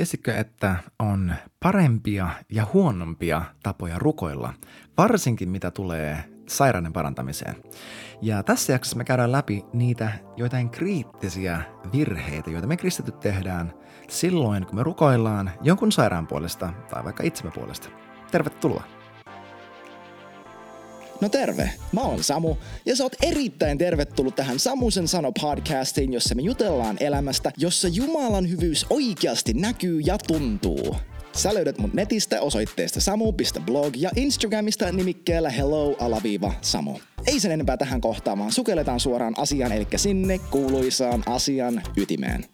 Tiesitkö, että on parempia ja huonompia tapoja rukoilla, varsinkin mitä tulee sairauden parantamiseen. Ja tässä jaksossa me käydään läpi niitä joitain kriittisiä virheitä, joita me kristityt tehdään silloin, kun me rukoillaan jonkun sairaan puolesta tai vaikka itsemme puolesta. Tervetuloa! No terve, mä oon Samu ja sä oot erittäin tervetullut tähän Samusen sano podcastiin, jossa me jutellaan elämästä, jossa Jumalan hyvyys oikeasti näkyy ja tuntuu. Sä löydät mun netistä osoitteesta samu.blog ja Instagramista nimikkeellä hello-samu. Ei sen enempää tähän kohtaamaan, sukelletaan suoraan asiaan, eli sinne kuuluisaan asian ytimeen.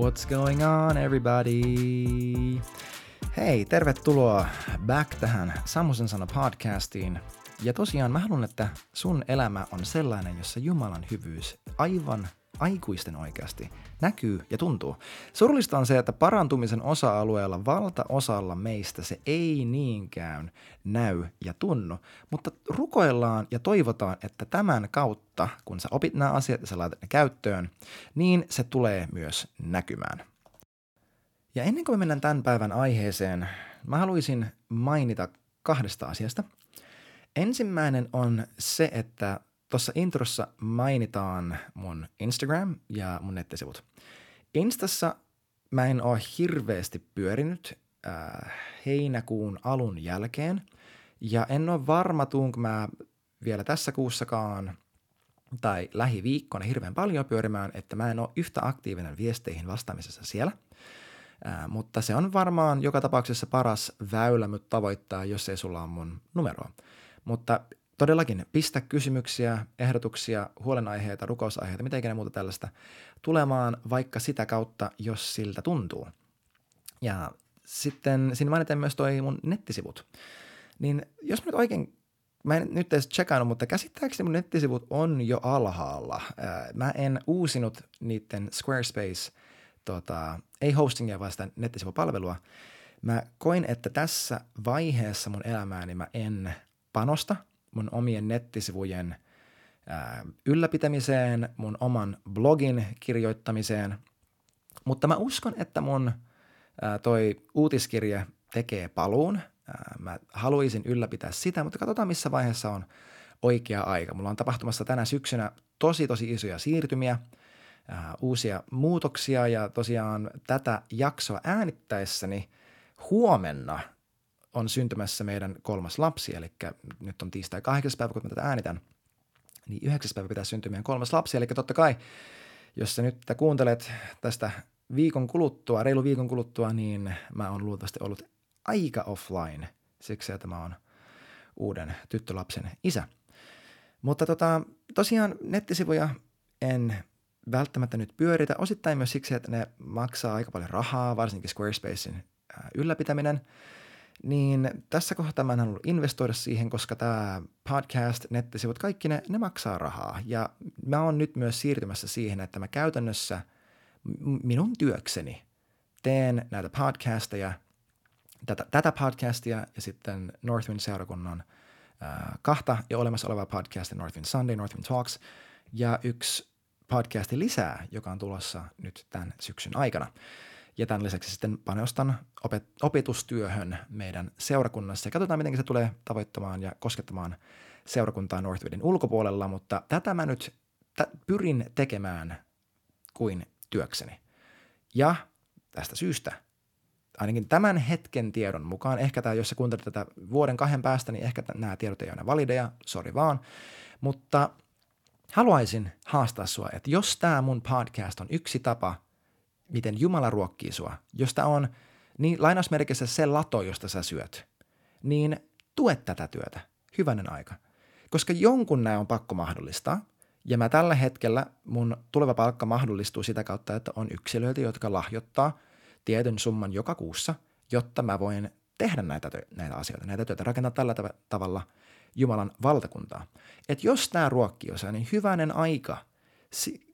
What's going on everybody? Hei, tervetuloa back tähän Samusen sana podcastiin. Ja tosiaan mä haluan, että sun elämä on sellainen, jossa Jumalan hyvyys aivan aikuisten oikeasti näkyy ja tuntuu. Surullista on se, että parantumisen osa-alueella valtaosalla meistä se ei niinkään näy ja tunnu, mutta rukoillaan ja toivotaan, että tämän kautta, kun sä opit nämä asiat ja sä laitat ne käyttöön, niin se tulee myös näkymään. Ja ennen kuin me mennään tämän päivän aiheeseen, mä haluaisin mainita kahdesta asiasta. Ensimmäinen on se, että tuossa introssa mainitaan mun Instagram ja mun nettisivut. Instassa mä en ole hirveästi pyörinyt äh, heinäkuun alun jälkeen, ja en ole varma, tuunko mä vielä tässä kuussakaan tai lähiviikkona hirveän paljon pyörimään, että mä en ole yhtä aktiivinen viesteihin vastaamisessa siellä – Ää, mutta se on varmaan joka tapauksessa paras väylä mut tavoittaa, jos ei sulla ole mun numeroa. Mutta todellakin pistä kysymyksiä, ehdotuksia, huolenaiheita, rukousaiheita, mitä ikinä muuta tällaista tulemaan vaikka sitä kautta, jos siltä tuntuu. Ja sitten siinä mainitaan myös toi mun nettisivut. Niin jos mä nyt oikein, mä en nyt edes tsekannut, mutta käsittääkseni mun nettisivut on jo alhaalla. Mä en uusinut niiden Squarespace – tota, ei hostingia, vaan sitä nettisivupalvelua. Mä koin, että tässä vaiheessa mun elämääni mä en panosta mun omien nettisivujen ää, ylläpitämiseen, mun oman blogin kirjoittamiseen, mutta mä uskon, että mun ää, toi uutiskirje tekee paluun. Ää, mä haluaisin ylläpitää sitä, mutta katsotaan missä vaiheessa on oikea aika. Mulla on tapahtumassa tänä syksynä tosi tosi isoja siirtymiä – äh, uusia muutoksia ja tosiaan tätä jaksoa äänittäessäni huomenna on syntymässä meidän kolmas lapsi, eli nyt on tiistai 8. päivä, kun mä tätä äänitän, niin 9. päivä pitää syntyä meidän kolmas lapsi, eli totta kai, jos sä nyt kuuntelet tästä viikon kuluttua, reilu viikon kuluttua, niin mä oon luultavasti ollut aika offline siksi, että mä oon uuden tyttölapsen isä. Mutta tota, tosiaan nettisivuja en välttämättä nyt pyöritä, osittain myös siksi, että ne maksaa aika paljon rahaa, varsinkin Squarespacein ylläpitäminen, niin tässä kohtaa mä en halunnut investoida siihen, koska tämä podcast, nettisivut, kaikki ne, ne maksaa rahaa. Ja mä oon nyt myös siirtymässä siihen, että mä käytännössä minun työkseni teen näitä podcasteja, tätä, tätä podcastia ja sitten Northwind-seurakunnan äh, kahta jo olemassa olevaa podcastia, Northwind Sunday, Northwind Talks, ja yksi podcasti lisää, joka on tulossa nyt tämän syksyn aikana. Ja tämän lisäksi sitten panostan opet- opetustyöhön meidän seurakunnassa ja katsotaan, miten se tulee tavoittamaan ja koskettamaan seurakuntaa Northwoodin ulkopuolella, mutta tätä mä nyt t- pyrin tekemään kuin työkseni. Ja tästä syystä, ainakin tämän hetken tiedon mukaan, ehkä tämä, jos sä kuuntelet tätä vuoden kahden päästä, niin ehkä nämä tiedot ei ole valideja, sori vaan, mutta haluaisin haastaa sua, että jos tämä mun podcast on yksi tapa, miten Jumala ruokkii sua, jos tämä on niin lainausmerkissä se lato, josta sä syöt, niin tue tätä työtä. Hyvänen aika. Koska jonkun nämä on pakko mahdollistaa, ja mä tällä hetkellä mun tuleva palkka mahdollistuu sitä kautta, että on yksilöitä, jotka lahjoittaa tietyn summan joka kuussa, jotta mä voin tehdä näitä, näitä asioita, näitä töitä, rakentaa tällä tavalla – Jumalan valtakuntaa. Että jos tämä ruokkii osaa, niin hyvänen aika, si-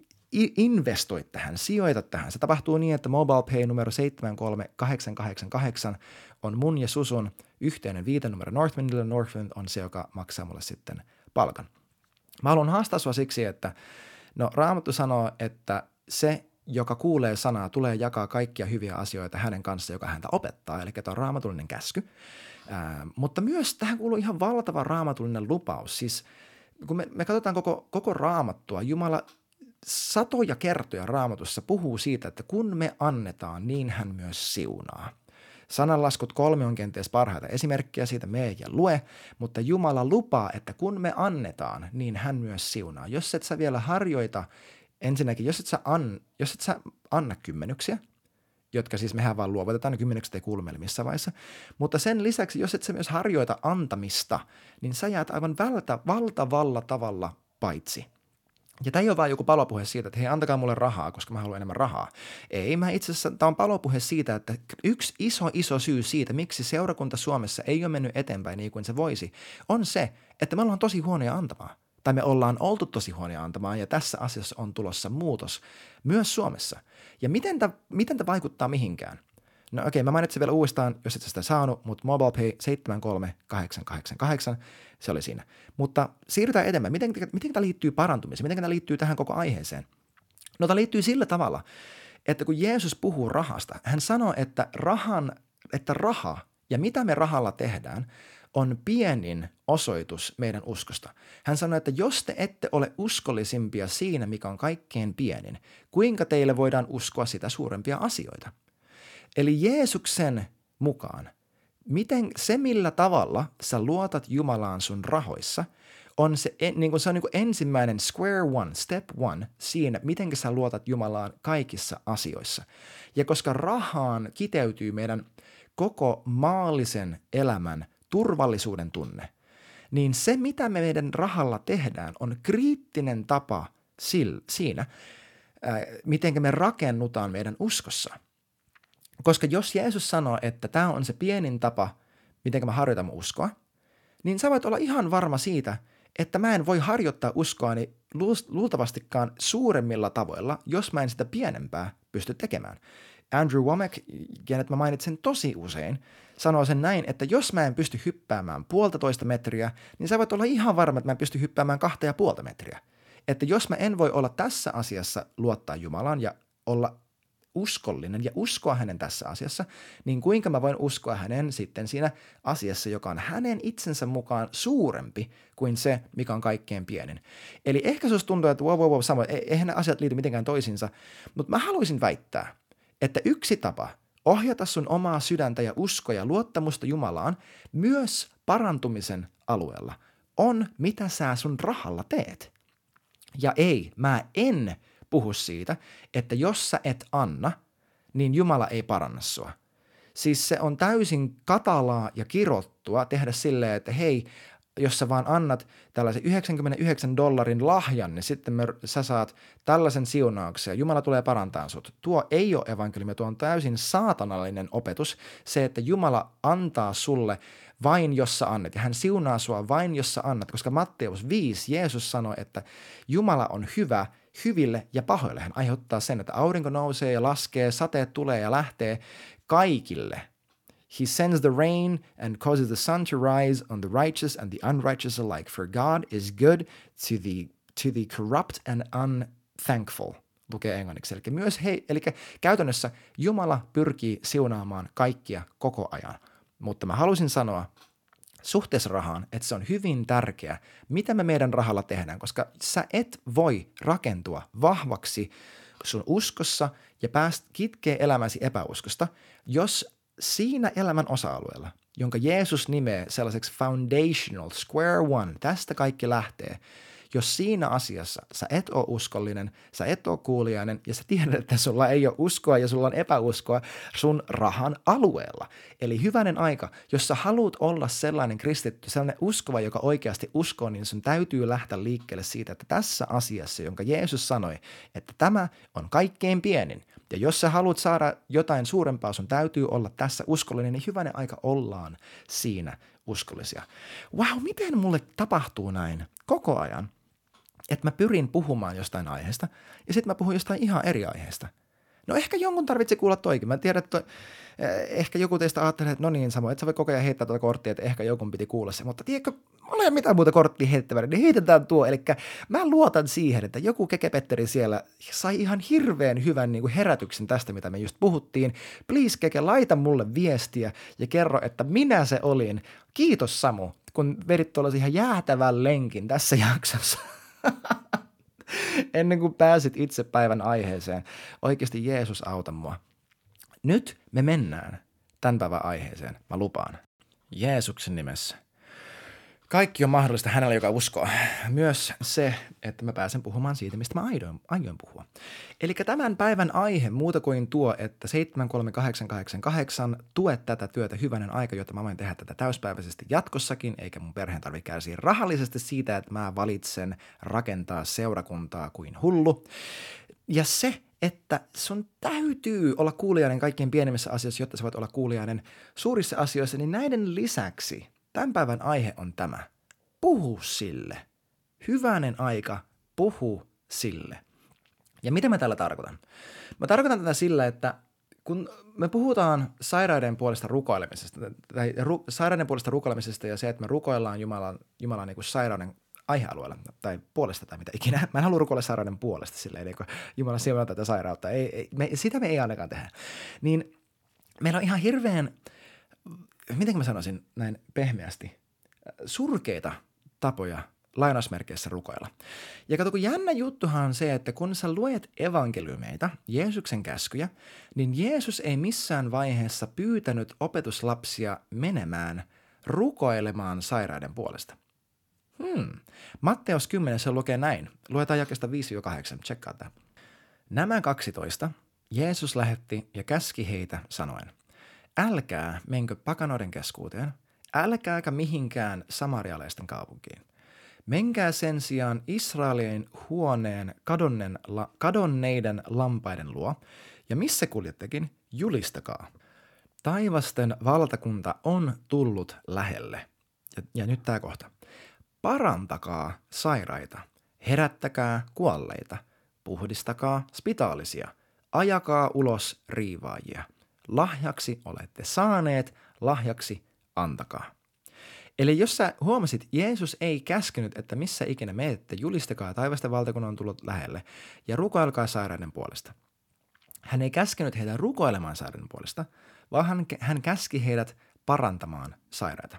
investoi tähän, sijoita tähän. Se tapahtuu niin, että MobilePay numero 73888 on mun ja Susun yhteinen viitenumero Northwindille. Northwind on se, joka maksaa mulle sitten palkan. Mä haluan haastaa sua siksi, että no Raamattu sanoo, että se, joka kuulee sanaa, tulee jakaa kaikkia hyviä asioita hänen kanssa, joka häntä opettaa, eli tämä on raamatullinen käsky. Ää, mutta myös tähän kuuluu ihan valtava raamatullinen lupaus. Siis kun me, me katsotaan koko, koko raamattua, Jumala satoja kertoja raamatussa puhuu siitä, että kun me annetaan, niin hän myös siunaa. Sananlaskut kolme on kenties parhaita esimerkkejä siitä, me ja lue, mutta Jumala lupaa, että kun me annetaan, niin hän myös siunaa. Jos et sä vielä harjoita, ensinnäkin, jos et sä, an, jos et sä anna kymmenyksiä, jotka siis mehän vaan luovutetaan, ne kymmenykset ei kuulu meille missään vaiheessa. Mutta sen lisäksi, jos et sä myös harjoita antamista, niin sä jäät aivan valta, valtavalla tavalla paitsi – ja tämä ei ole vain joku palopuhe siitä, että hei, antakaa mulle rahaa, koska mä haluan enemmän rahaa. Ei, mä itse asiassa, tämä on palopuhe siitä, että yksi iso, iso syy siitä, miksi seurakunta Suomessa ei ole mennyt eteenpäin niin kuin se voisi, on se, että me ollaan tosi huonoja antamaan. Tai me ollaan oltu tosi huonoja antamaan, ja tässä asiassa on tulossa muutos myös Suomessa. Ja miten tämä miten vaikuttaa mihinkään? No okei, okay, mä mainitsin vielä uudestaan, jos et sitä saanut, mutta MobilePay 73888, se oli siinä. Mutta siirrytään eteenpäin. Miten, miten tämä liittyy parantumiseen? Miten tämä liittyy tähän koko aiheeseen? No tämä liittyy sillä tavalla, että kun Jeesus puhuu rahasta, hän sanoo, että, rahan, että raha ja mitä me rahalla tehdään on pienin osoitus meidän uskosta. Hän sanoi, että jos te ette ole uskollisimpia siinä, mikä on kaikkein pienin, kuinka teille voidaan uskoa sitä suurempia asioita – Eli Jeesuksen mukaan, miten se millä tavalla sä luotat Jumalaan sun rahoissa, on se, niin kuin se on niin kuin ensimmäinen square one, step one siinä, miten sä luotat Jumalaan kaikissa asioissa. Ja koska rahaan kiteytyy meidän koko maallisen elämän turvallisuuden tunne, niin se, mitä me meidän rahalla tehdään, on kriittinen tapa siinä, miten me rakennutaan meidän uskossa – koska jos Jeesus sanoo, että tämä on se pienin tapa, miten mä harjoitan mun uskoa, niin sä voit olla ihan varma siitä, että mä en voi harjoittaa uskoani luultavastikaan suuremmilla tavoilla, jos mä en sitä pienempää pysty tekemään. Andrew Womack, kenet mä mainitsen tosi usein, sanoo sen näin, että jos mä en pysty hyppäämään puolitoista metriä, niin sä voit olla ihan varma, että mä en pysty hyppäämään kahta ja puolta metriä. Että jos mä en voi olla tässä asiassa luottaa Jumalaan ja olla uskollinen ja uskoa hänen tässä asiassa, niin kuinka mä voin uskoa hänen sitten siinä asiassa, joka on hänen itsensä mukaan suurempi kuin se, mikä on kaikkein pienin. Eli ehkä se tuntuu, että wow, wow, wow, sama, eihän ne asiat liity mitenkään toisiinsa, mutta mä haluaisin väittää, että yksi tapa ohjata sun omaa sydäntä ja uskoa ja luottamusta Jumalaan myös parantumisen alueella on, mitä sä sun rahalla teet. Ja ei, mä en puhu siitä, että jos sä et anna, niin Jumala ei paranna sua. Siis se on täysin katalaa ja kirottua tehdä silleen, että hei, jos sä vaan annat tällaisen 99 dollarin lahjan, niin sitten me, sä saat tällaisen siunauksen ja Jumala tulee parantaa sut. Tuo ei ole evankeliumi, tuo on täysin saatanallinen opetus. Se, että Jumala antaa sulle vain jos sä annat ja hän siunaa sua vain jos sä annat, koska Matteus 5 Jeesus sanoi, että Jumala on hyvä hyville ja pahoille. Hän aiheuttaa sen, että aurinko nousee ja laskee, sateet tulee ja lähtee kaikille. He sends the rain and causes the sun to rise on the righteous and the unrighteous alike, for God is good to the, to the corrupt and unthankful lukee englanniksi. Eli, myös he, eli käytännössä Jumala pyrkii siunaamaan kaikkia koko ajan. Mutta mä halusin sanoa, suhteessa rahaan, että se on hyvin tärkeä, mitä me meidän rahalla tehdään, koska sä et voi rakentua vahvaksi sun uskossa ja pääst kitkee elämäsi epäuskosta, jos siinä elämän osa-alueella, jonka Jeesus nimeää sellaiseksi foundational, square one, tästä kaikki lähtee – jos siinä asiassa sä et ole uskollinen, sä et ole kuulijainen ja sä tiedät, että sulla ei ole uskoa ja sulla on epäuskoa sun rahan alueella. Eli hyvänen aika, jos sä haluat olla sellainen kristitty, sellainen uskova, joka oikeasti uskoo, niin sun täytyy lähteä liikkeelle siitä, että tässä asiassa, jonka Jeesus sanoi, että tämä on kaikkein pienin, ja jos sä haluat saada jotain suurempaa, sun täytyy olla tässä uskollinen, niin hyvänen aika ollaan siinä uskollisia. Wow, miten mulle tapahtuu näin koko ajan? Että mä pyrin puhumaan jostain aiheesta ja sitten mä puhun jostain ihan eri aiheesta. No ehkä jonkun tarvitse kuulla toikin. Mä tiedän, että Eh, ehkä joku teistä ajattelee, että no niin Samu, et sä voi koko ajan heittää tuota korttia, että ehkä joku piti kuulla se, mutta tiedätkö, ole mitään muuta korttia heittävää, niin heitetään tuo. Eli mä luotan siihen, että joku kekepetteri siellä sai ihan hirveän hyvän niin kuin herätyksen tästä, mitä me just puhuttiin. Please keke, laita mulle viestiä ja kerro, että minä se olin. Kiitos Samu, kun vedit tuollaisen ihan jäätävän lenkin tässä jaksossa. Ennen kuin pääsit itse päivän aiheeseen. Oikeasti Jeesus auta mua. Nyt me mennään tämän päivän aiheeseen, mä lupaan. Jeesuksen nimessä. Kaikki on mahdollista hänellä, joka uskoo. Myös se, että mä pääsen puhumaan siitä, mistä mä aion, aion puhua. Eli tämän päivän aihe muuta kuin tuo, että 73888 tue tätä työtä hyvänen aika, jotta mä voin tehdä tätä täyspäiväisesti jatkossakin, eikä mun perheen tarvitse kärsiä rahallisesti siitä, että mä valitsen rakentaa seurakuntaa kuin hullu. Ja se, että sun täytyy olla kuulijainen kaikkien pienimmissä asioissa, jotta sä voit olla kuulijainen suurissa asioissa, niin näiden lisäksi tämän päivän aihe on tämä. Puhu sille. Hyvänen aika, puhu sille. Ja mitä mä tällä tarkoitan? Mä tarkoitan tätä sillä, että kun me puhutaan sairaiden puolesta rukoilemisesta, tai ru, sairaiden puolesta rukoilemisesta ja se, että me rukoillaan Jumalan, Jumalan niin kuin sairauden aihealueella tai puolesta tai mitä ikinä. Mä en halua rukoilla sairauden puolesta silleen, niin kuin Jumala siunaa tätä sairautta. Ei, ei, me, sitä me ei ainakaan tehdä. Niin meillä on ihan hirveän, miten mä sanoisin näin pehmeästi, surkeita tapoja lainausmerkeissä rukoilla. Ja kato, kun jännä juttuhan on se, että kun sä luet evankeliumeita, Jeesuksen käskyjä, niin Jeesus ei missään vaiheessa pyytänyt opetuslapsia menemään rukoilemaan sairaiden puolesta – Hmm. Matteus 10 se lukee näin. Luetaan jakesta 5-8. Tsekkaa tämä. Nämä 12 Jeesus lähetti ja käski heitä sanoen, älkää menkö pakanoiden keskuuteen, älkääkä mihinkään samarialaisten kaupunkiin. Menkää sen sijaan Israelin huoneen kadonnen, la, kadonneiden lampaiden luo, ja missä kuljettekin, julistakaa. Taivasten valtakunta on tullut lähelle. Ja, ja nyt tämä kohta parantakaa sairaita, herättäkää kuolleita, puhdistakaa spitaalisia, ajakaa ulos riivaajia. Lahjaksi olette saaneet, lahjaksi antakaa. Eli jos sä huomasit, Jeesus ei käskenyt, että missä ikinä menette, julistakaa taivasta valtakunnan on tullut lähelle ja rukoilkaa sairaiden puolesta. Hän ei käskenyt heitä rukoilemaan sairaiden puolesta, vaan hän, hän käski heidät parantamaan sairaita.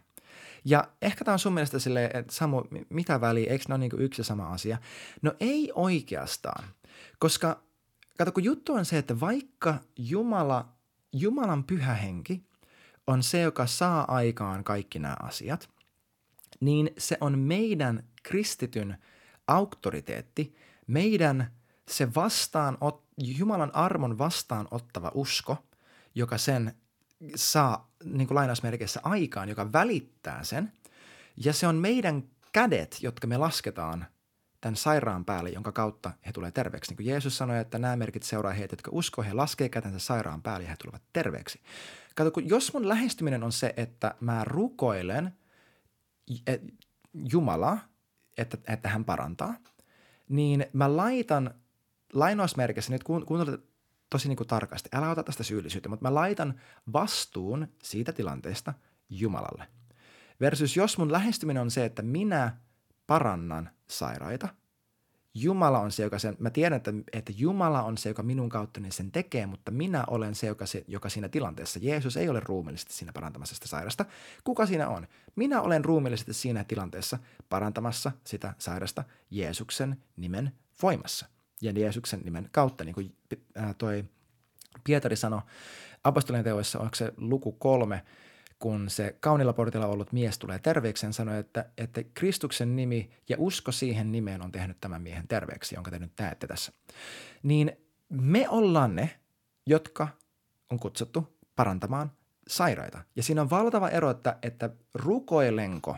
Ja ehkä tämä on sun mielestä silleen, että Samu, mitä väliä, eikö ne ole niin yksi ja sama asia? No ei oikeastaan, koska kato, kun juttu on se, että vaikka Jumala, Jumalan pyhä henki on se, joka saa aikaan kaikki nämä asiat, niin se on meidän kristityn auktoriteetti, meidän se vastaan, Jumalan armon vastaan ottava usko, joka sen saa niin kuin lainausmerkeissä aikaan, joka välittää sen. Ja se on meidän kädet, jotka me lasketaan tämän sairaan päälle, jonka kautta he tulee terveeksi. Niin kuin Jeesus sanoi, että nämä merkit seuraa heitä, jotka uskoo, he laskee kätensä sairaan päälle ja he tulevat terveeksi. Kato, kun jos mun lähestyminen on se, että mä rukoilen Jumala, että, että hän parantaa, niin mä laitan lainausmerkissä, nyt kuuntelet tosi niin kuin tarkasti. Älä ota tästä syyllisyyttä, mutta mä laitan vastuun siitä tilanteesta Jumalalle. Versus jos mun lähestyminen on se, että minä parannan sairaita, Jumala on se, joka sen, mä tiedän, että, että Jumala on se, joka minun kauttani sen tekee, mutta minä olen se joka, se, joka siinä tilanteessa. Jeesus ei ole ruumillisesti siinä parantamassa sitä sairasta. Kuka siinä on? Minä olen ruumillisesti siinä tilanteessa parantamassa sitä sairasta Jeesuksen nimen voimassa – ja Jeesuksen nimen kautta, niin kuin toi Pietari sanoi apostolien teoissa, onko se luku kolme, kun se kaunilla portilla ollut mies tulee terveeksi, hän sanoi, että, että Kristuksen nimi ja usko siihen nimeen on tehnyt tämän miehen terveeksi, jonka te nyt näette tässä. Niin me ollaan ne, jotka on kutsuttu parantamaan sairaita. Ja siinä on valtava ero, että, että rukoilenko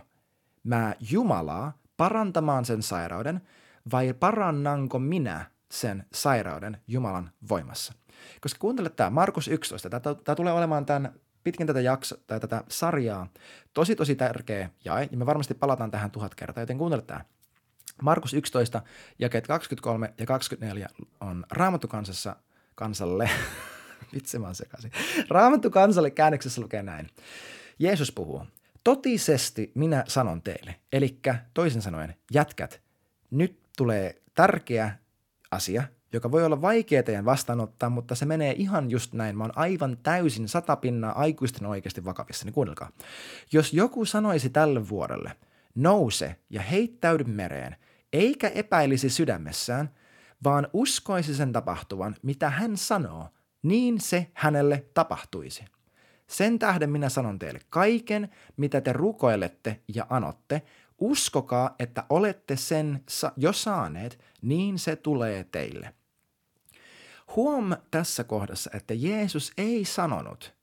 mä Jumalaa parantamaan sen sairauden – vai parannanko minä sen sairauden Jumalan voimassa? Koska kuuntele tämä, Markus 11, tämä tulee olemaan tämän pitkin tätä jakso, tai tätä sarjaa tosi tosi tärkeä jae, ja me varmasti palataan tähän tuhat kertaa, joten kuuntele tämä. Markus 11, jakeet 23 ja 24 on Raamattu kansassa kansalle, vitsi mä sekaisin. Raamattu kansalle käännöksessä lukee näin. Jeesus puhuu, totisesti minä sanon teille, eli toisin sanoen, jätkät, nyt tulee tärkeä asia, joka voi olla vaikea teidän vastaanottaa, mutta se menee ihan just näin. Mä oon aivan täysin satapinnaa aikuisten oikeasti vakavissa, niin kuunnelkaa. Jos joku sanoisi tälle vuorelle, nouse ja heittäydy mereen, eikä epäilisi sydämessään, vaan uskoisi sen tapahtuvan, mitä hän sanoo, niin se hänelle tapahtuisi. Sen tähden minä sanon teille, kaiken mitä te rukoilette ja anotte, uskokaa, että olette sen jo saaneet, niin se tulee teille. Huom tässä kohdassa, että Jeesus ei sanonut,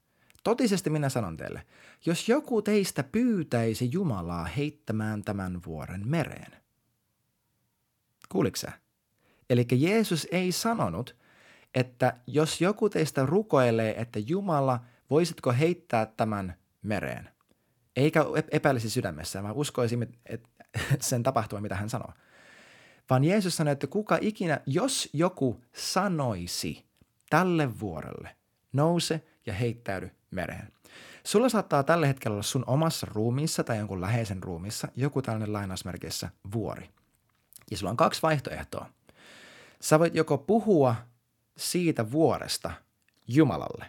totisesti minä sanon teille, jos joku teistä pyytäisi Jumalaa heittämään tämän vuoren mereen. Kuuliksä? Eli Jeesus ei sanonut, että jos joku teistä rukoilee, että Jumala, voisitko heittää tämän mereen, eikä epäilisi sydämessä, vaan uskoisi sen tapahtuvan, mitä hän sanoo. Vaan Jeesus sanoi, että kuka ikinä, jos joku sanoisi tälle vuorelle, nouse ja heittäydy mereen. Sulla saattaa tällä hetkellä olla sun omassa ruumiissa tai jonkun läheisen ruumissa joku tällainen lainausmerkeissä vuori. Ja sulla on kaksi vaihtoehtoa. Sä voit joko puhua siitä vuoresta Jumalalle.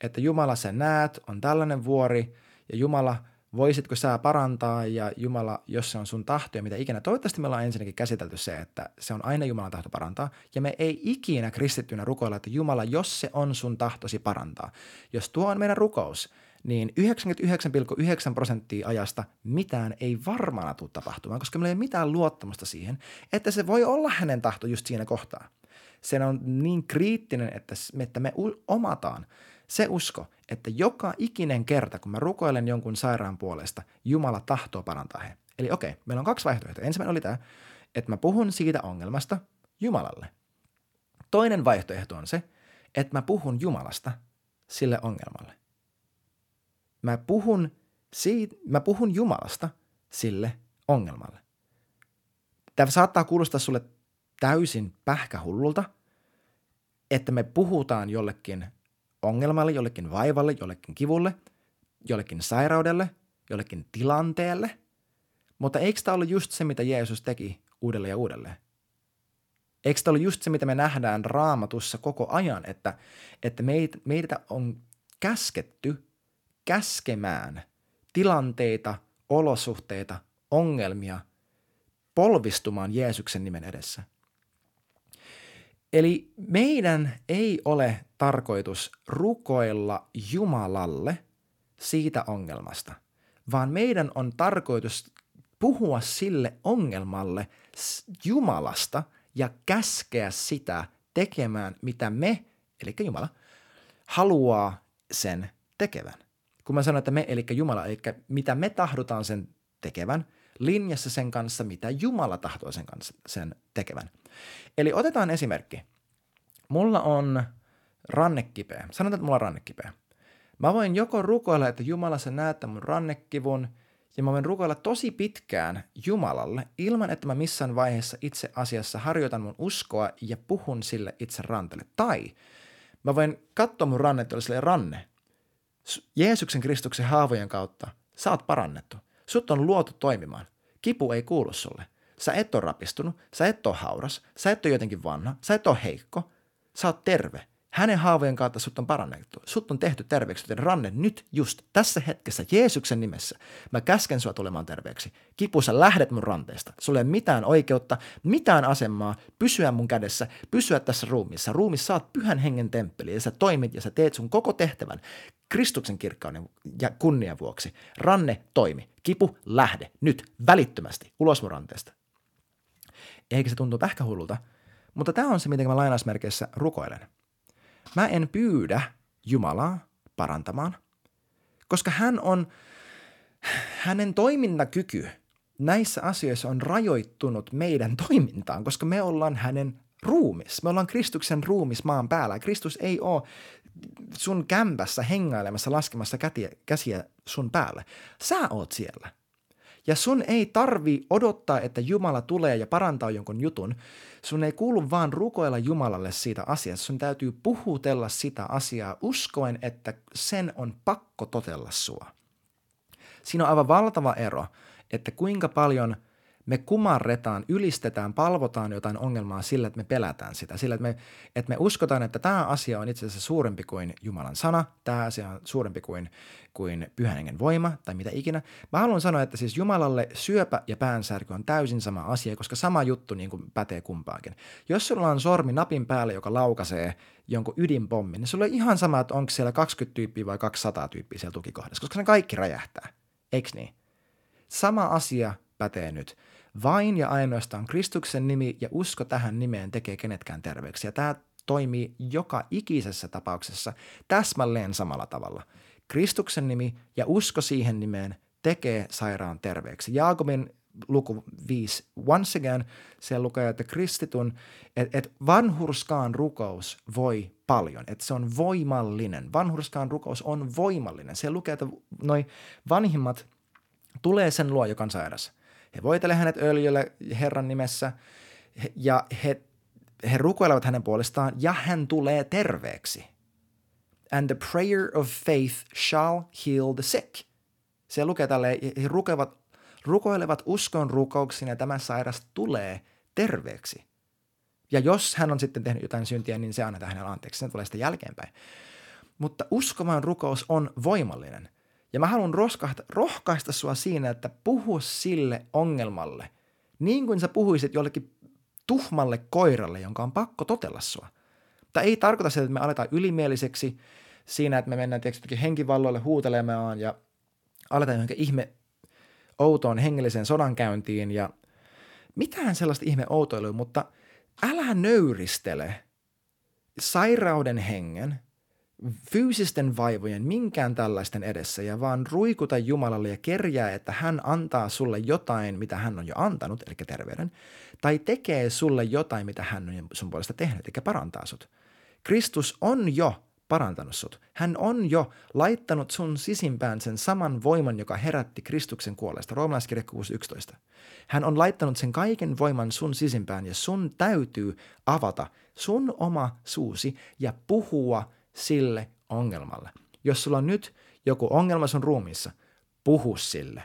Että Jumala sä näet, on tällainen vuori ja Jumala, voisitko sä parantaa ja Jumala, jos se on sun tahto ja mitä ikinä. Toivottavasti me ollaan ensinnäkin käsitelty se, että se on aina Jumalan tahto parantaa ja me ei ikinä kristittynä rukoilla, että Jumala, jos se on sun tahtosi parantaa. Jos tuo on meidän rukous, niin 99,9 prosenttia ajasta mitään ei varmana tule tapahtumaan, koska meillä ei ole mitään luottamusta siihen, että se voi olla hänen tahto just siinä kohtaa. Se on niin kriittinen, että me, että me omataan se usko, että joka ikinen kerta, kun mä rukoilen jonkun sairaan puolesta, Jumala tahtoo parantaa he. Eli okei, okay, meillä on kaksi vaihtoehtoa. Ensimmäinen oli tämä, että mä puhun siitä ongelmasta Jumalalle. Toinen vaihtoehto on se, että mä puhun Jumalasta sille ongelmalle. Mä puhun, siitä, mä puhun Jumalasta sille ongelmalle. Tämä saattaa kuulostaa sulle täysin pähkähullulta, että me puhutaan jollekin ongelmalle, jollekin vaivalle, jollekin kivulle, jollekin sairaudelle, jollekin tilanteelle. Mutta eikö tämä ollut just se, mitä Jeesus teki uudelleen ja uudelleen? Eikö tämä ollut just se, mitä me nähdään raamatussa koko ajan, että, että meitä, meitä on käsketty käskemään tilanteita, olosuhteita, ongelmia polvistumaan Jeesuksen nimen edessä. Eli meidän ei ole tarkoitus rukoilla Jumalalle siitä ongelmasta, vaan meidän on tarkoitus puhua sille ongelmalle Jumalasta ja käskeä sitä tekemään, mitä me, eli Jumala, haluaa sen tekevän kun mä sanon, että me, eli Jumala, eli mitä me tahdotaan sen tekevän, linjassa sen kanssa, mitä Jumala tahtoo sen kanssa sen tekevän. Eli otetaan esimerkki. Mulla on rannekipeä. Sanotaan, että mulla on rannekipeä. Mä voin joko rukoilla, että Jumala sä näet mun rannekivun, ja mä voin rukoilla tosi pitkään Jumalalle ilman, että mä missään vaiheessa itse asiassa harjoitan mun uskoa ja puhun sille itse rantelle. Tai mä voin katsoa mun rannetta, sille ranne, Jeesuksen Kristuksen haavojen kautta sä oot parannettu. Sut on luotu toimimaan. Kipu ei kuulu sulle. Sä et ole rapistunut, sä et ole hauras, sä et ole jotenkin vanha, sä et ole heikko. Sä oot terve. Hänen haavojen kautta sut on parannettu. Sut on tehty terveeksi, joten ranne nyt just tässä hetkessä Jeesuksen nimessä. Mä käsken sua tulemaan terveeksi. Kipu, sä lähdet mun ranteesta. Sulla ei ole mitään oikeutta, mitään asemaa pysyä mun kädessä, pysyä tässä ruumissa. Ruumissa oot pyhän hengen temppeli ja sä toimit ja sä teet sun koko tehtävän Kristuksen kirkkauden ja kunnian vuoksi. Ranne toimi. Kipu, lähde. Nyt, välittömästi, ulos mun ranteesta. Eikä se tuntuu pähkähullulta, mutta tämä on se, miten mä lainausmerkeissä rukoilen – Mä en pyydä Jumalaa parantamaan, koska hän on, hänen toimintakyky näissä asioissa on rajoittunut meidän toimintaan, koska me ollaan hänen ruumis. Me ollaan Kristuksen ruumis maan päällä. Kristus ei ole sun kämpässä hengailemassa, laskemassa käsiä sun päälle. Sä oot siellä. Ja sun ei tarvi odottaa, että Jumala tulee ja parantaa jonkun jutun. Sun ei kuulu vaan rukoilla Jumalalle siitä asiasta. Sun täytyy puhutella sitä asiaa uskoen, että sen on pakko totella sua. Siinä on aivan valtava ero, että kuinka paljon – me kumarretaan, ylistetään, palvotaan jotain ongelmaa sillä, että me pelätään sitä. Sillä, että me, että me uskotaan, että tämä asia on itse asiassa suurempi kuin Jumalan sana, tämä asia on suurempi kuin, kuin pyhän voima tai mitä ikinä. Mä haluan sanoa, että siis Jumalalle syöpä ja päänsärky on täysin sama asia, koska sama juttu niin kuin pätee kumpaankin. Jos sulla on sormi napin päällä, joka laukaisee jonkun ydinpommin, niin sulla on ihan sama, että onko siellä 20 tyyppiä vai 200 tyyppiä siellä tukikohdassa, koska ne kaikki räjähtää. Eikö niin? Sama asia pätee nyt. Vain ja ainoastaan Kristuksen nimi ja usko tähän nimeen tekee kenetkään terveeksi. Ja tämä toimii joka ikisessä tapauksessa täsmälleen samalla tavalla. Kristuksen nimi ja usko siihen nimeen tekee sairaan terveeksi. Jaakobin luku 5, once again, se lukee, että kristitun, että et vanhurskaan rukous voi paljon, että se on voimallinen. Vanhurskaan rukous on voimallinen. Se lukee, että noi vanhimmat tulee sen luo, joka on sairas. He voitelevat hänet öljyllä Herran nimessä ja he, he rukoilevat hänen puolestaan ja hän tulee terveeksi. And the prayer of faith shall heal the sick. Se lukee tälle, he rukoilevat, rukoilevat uskon rukouksin ja tämä sairas tulee terveeksi. Ja jos hän on sitten tehnyt jotain syntiä, niin se annetaan hänelle anteeksi. Se tulee sitten jälkeenpäin. Mutta uskomaan rukous on voimallinen. Ja mä haluan rohkaista sua siinä, että puhu sille ongelmalle, niin kuin sä puhuisit jollekin tuhmalle koiralle, jonka on pakko totella sua. Tämä ei tarkoita sitä, että me aletaan ylimieliseksi siinä, että me mennään tietysti henkivalloille huutelemaan ja aletaan johonkin ihme outoon hengelliseen sodankäyntiin ja mitään sellaista ihme outoilua, mutta älä nöyristele sairauden hengen fyysisten vaivojen, minkään tällaisten edessä, ja vaan ruikuta Jumalalle ja kerjää, että hän antaa sulle jotain, mitä hän on jo antanut, eli terveyden, tai tekee sulle jotain, mitä hän on sun puolesta tehnyt, eli parantaa sut. Kristus on jo parantanut sut. Hän on jo laittanut sun sisimpään sen saman voiman, joka herätti Kristuksen kuolesta. Roomalaiskirja 6.11. Hän on laittanut sen kaiken voiman sun sisimpään ja sun täytyy avata sun oma suusi ja puhua sille ongelmalle. Jos sulla on nyt joku ongelma sun ruumiissa, puhu sille.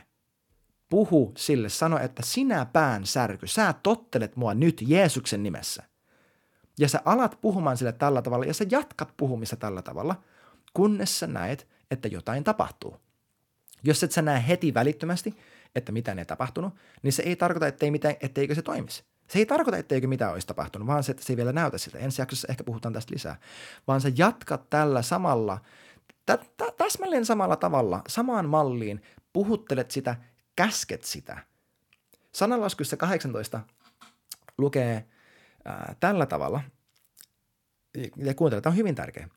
Puhu sille, sano, että sinä pään särky, sä tottelet mua nyt Jeesuksen nimessä. Ja sä alat puhumaan sille tällä tavalla ja sä jatkat puhumista tällä tavalla, kunnes sä näet, että jotain tapahtuu. Jos et sä näe heti välittömästi, että mitä ei tapahtunut, niin se ei tarkoita, ettei mitään, etteikö se toimisi. Se ei tarkoita, etteikö mitään olisi tapahtunut, vaan se, että se ei vielä näytä sitä. Ensi jaksossa ehkä puhutaan tästä lisää. Vaan sä jatkat tällä samalla, tä, tä, täsmälleen samalla tavalla, samaan malliin, puhuttelet sitä, käsket sitä. Sananlaskuissa 18 lukee ää, tällä tavalla, ja kuuntele, tämä on hyvin tärkeä,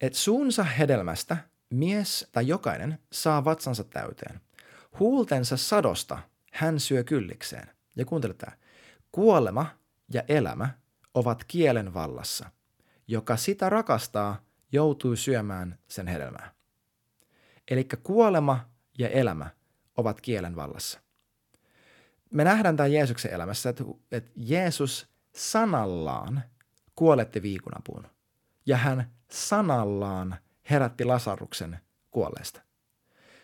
että suunsa hedelmästä mies tai jokainen saa vatsansa täyteen. Huultensa sadosta hän syö kyllikseen. Ja kuuntele tämä. Kuolema ja elämä ovat kielen vallassa. Joka sitä rakastaa, joutuu syömään sen hedelmää. Eli kuolema ja elämä ovat kielen vallassa. Me nähdään tämä Jeesuksen elämässä, että, että Jeesus sanallaan kuoletti viikunapuun ja hän sanallaan herätti Lasaruksen kuolleesta.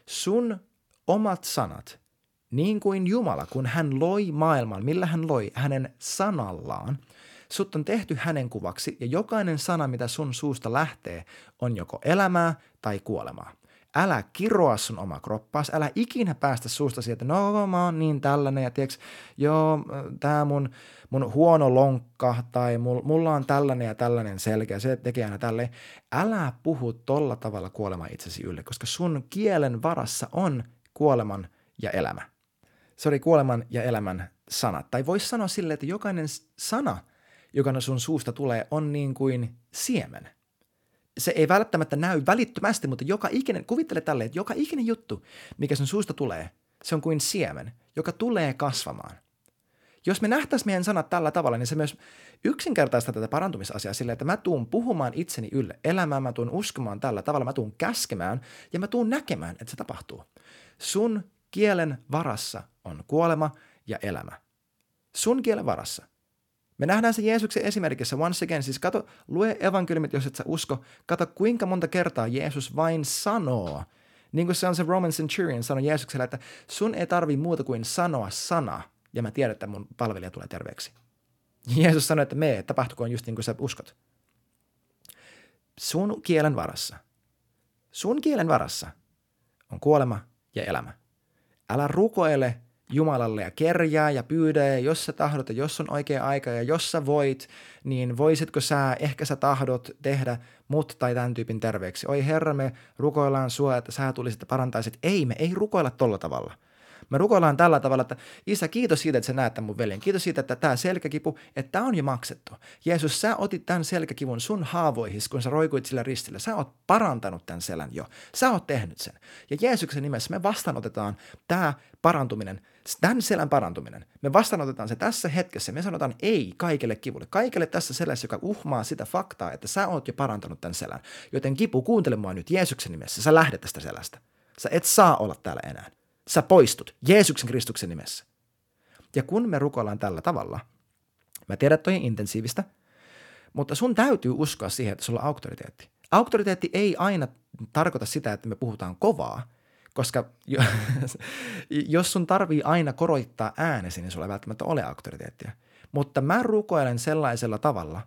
Sun omat sanat niin kuin Jumala, kun hän loi maailman, millä hän loi hänen sanallaan, sut on tehty hänen kuvaksi ja jokainen sana, mitä sun suusta lähtee, on joko elämää tai kuolemaa. Älä kiroa sun oma kroppaas, älä ikinä päästä suusta siitä, että no mä oon niin tällainen ja tiiäks, joo, tää mun, mun huono lonkka tai mulla on tällainen ja tällainen selkeä, se tekee aina tälleen. Älä puhu tolla tavalla kuolema itsesi ylle, koska sun kielen varassa on kuoleman ja elämä se oli kuoleman ja elämän sanat. Tai voisi sanoa sille, että jokainen sana, joka sun suusta tulee, on niin kuin siemen. Se ei välttämättä näy välittömästi, mutta joka ikinen, kuvittele tälle, että joka ikinen juttu, mikä sun suusta tulee, se on kuin siemen, joka tulee kasvamaan. Jos me nähtäisiin meidän sanat tällä tavalla, niin se myös yksinkertaista tätä parantumisasiaa sillä, että mä tuun puhumaan itseni ylle elämään, mä tuun uskomaan tällä tavalla, mä tuun käskemään ja mä tuun näkemään, että se tapahtuu. Sun kielen varassa on kuolema ja elämä. Sun kielen varassa. Me nähdään se Jeesuksen esimerkissä once again, siis kato, lue evankeliumit, jos et sä usko, kato kuinka monta kertaa Jeesus vain sanoo, niin kuin se on se Roman Centurion sanoi Jeesukselle, että sun ei tarvi muuta kuin sanoa sana, ja mä tiedän, että mun palvelija tulee terveeksi. Jeesus sanoi, että me tapahtukoon just niin kuin sä uskot. Sun kielen varassa. Sun kielen varassa on kuolema ja elämä. Älä rukoile Jumalalle ja kerjää ja pyydä ja jos sä tahdot ja jos on oikea aika ja jos sä voit, niin voisitko sä, ehkä sä tahdot tehdä mut tai tämän tyypin terveeksi. Oi Herra, me rukoillaan sua, että sä tulisit ja parantaisit. Ei, me ei rukoilla tolla tavalla. Me rukoillaan tällä tavalla, että Isä, kiitos siitä, että sä näet tämän mun veljen. Kiitos siitä, että tämä selkäkipu, että tämä on jo maksettu. Jeesus, sä otit tämän selkäkivun sun haavoihis, kun sä roikuit sillä ristillä. Sä oot parantanut tämän selän jo. Sä oot tehnyt sen. Ja Jeesuksen nimessä me vastaanotetaan tämä parantuminen, tämän selän parantuminen. Me vastaanotetaan se tässä hetkessä. Me sanotaan ei kaikelle kivulle. Kaikelle tässä selässä, joka uhmaa sitä faktaa, että sä oot jo parantanut tämän selän. Joten kipu, kuuntele mua nyt Jeesuksen nimessä. Sä lähdet tästä selästä. Sä et saa olla täällä enää. Sä poistut Jeesuksen Kristuksen nimessä. Ja kun me rukoillaan tällä tavalla, mä tiedän, että toi intensiivistä, mutta sun täytyy uskoa siihen, että sulla on auktoriteetti. Auktoriteetti ei aina tarkoita sitä, että me puhutaan kovaa, koska jos sun tarvii aina koroittaa äänesi, niin sulla ei välttämättä ole auktoriteettia. Mutta mä rukoilen sellaisella tavalla,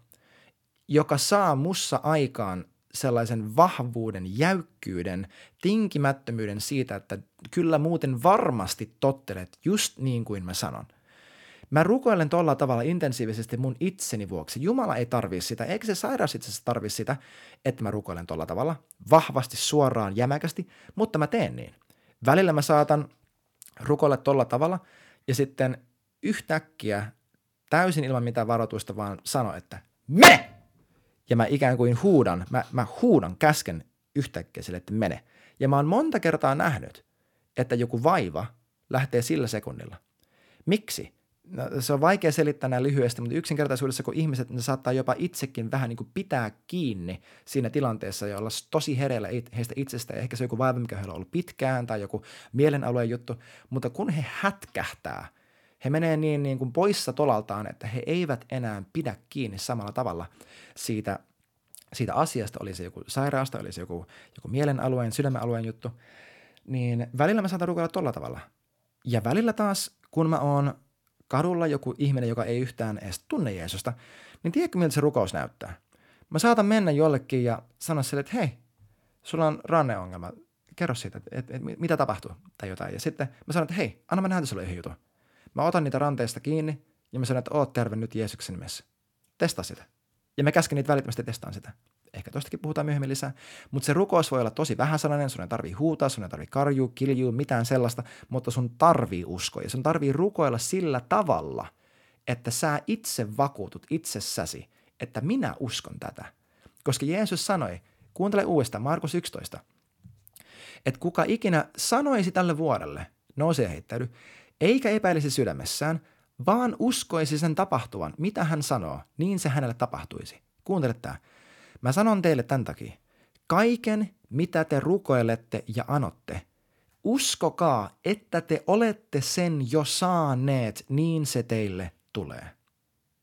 joka saa mussa aikaan sellaisen vahvuuden, jäykkyyden, tinkimättömyyden siitä, että kyllä muuten varmasti tottelet just niin kuin mä sanon. Mä rukoilen tuolla tavalla intensiivisesti mun itseni vuoksi. Jumala ei tarvii sitä, eikä se sairaus itse asiassa tarvii sitä, että mä rukoilen tuolla tavalla vahvasti, suoraan, jämäkästi, mutta mä teen niin. Välillä mä saatan rukoilla tuolla tavalla ja sitten yhtäkkiä täysin ilman mitään varoitusta vaan sano, että me! Ja mä ikään kuin huudan, mä, mä huudan käsken yhtäkkiä sille, että mene. Ja mä oon monta kertaa nähnyt, että joku vaiva lähtee sillä sekunnilla. Miksi? No, se on vaikea selittää näin lyhyesti, mutta yksinkertaisuudessa, kun ihmiset ne saattaa jopa itsekin vähän niin kuin pitää kiinni siinä tilanteessa ja olla tosi hereillä heistä itsestä. Ehkä se on joku vaiva, mikä heillä on ollut pitkään tai joku mielenalueen juttu, mutta kun he hätkähtää, he menee niin, niin kuin poissa tolaltaan, että he eivät enää pidä kiinni samalla tavalla siitä, siitä asiasta, oli se joku sairaasta, oli se joku, joku mielenalueen, sydämenalueen juttu, niin välillä mä saatan rukoilla tolla tavalla. Ja välillä taas, kun mä oon kadulla joku ihminen, joka ei yhtään edes tunne Jeesusta, niin tiedätkö, miltä se rukous näyttää? Mä saatan mennä jollekin ja sanoa sille, että hei, sulla on ranneongelma, kerro siitä, että, että, että mitä tapahtuu tai jotain. Ja sitten mä sanon, että hei, anna mä näytä sulle yhden jutun. Mä otan niitä ranteista kiinni ja mä sanon, että oot terve nyt Jeesuksen nimessä. Testaa sitä. Ja mä käsken niitä välittömästi testaan sitä. Ehkä tostakin puhutaan myöhemmin lisää. Mutta se rukous voi olla tosi vähän sananen, sun ei tarvii huutaa, sun ei tarvii karjuu, kiljuu, mitään sellaista, mutta sun tarvii uskoa. Ja sun tarvii rukoilla sillä tavalla, että sä itse vakuutut itsessäsi, että minä uskon tätä. Koska Jeesus sanoi, kuuntele uudestaan, Markus 11, että kuka ikinä sanoisi tälle vuodelle, nouse ja heittäydy, eikä epäilisi sydämessään, vaan uskoisi sen tapahtuvan, mitä hän sanoo, niin se hänelle tapahtuisi. Kuuntele tämä. Mä sanon teille tämän takia. Kaiken, mitä te rukoilette ja anotte, uskokaa, että te olette sen jo saaneet, niin se teille tulee.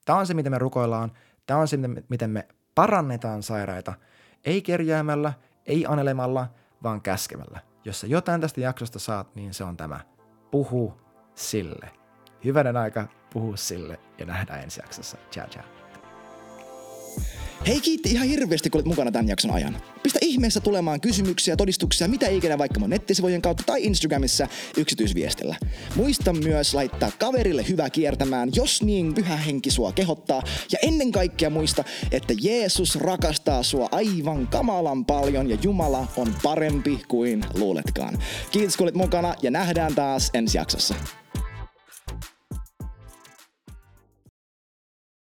Tämä on se, miten me rukoillaan. Tämä on se, miten me parannetaan sairaita. Ei kerjäämällä, ei anelemalla, vaan käskemällä. Jos sä jotain tästä jaksosta saat, niin se on tämä. Puhu sille. Hyvänen aika puhua sille ja nähdään ensi jaksossa. Ciao, ciao. Hei kiitti ihan hirveästi, kun olet mukana tämän jakson ajan. Pistä ihmeessä tulemaan kysymyksiä, todistuksia, mitä ikinä vaikka mun nettisivujen kautta tai Instagramissa yksityisviestillä. Muista myös laittaa kaverille hyvä kiertämään, jos niin pyhä henki sua kehottaa. Ja ennen kaikkea muista, että Jeesus rakastaa sua aivan kamalan paljon ja Jumala on parempi kuin luuletkaan. Kiitos kun olit mukana ja nähdään taas ensi jaksossa.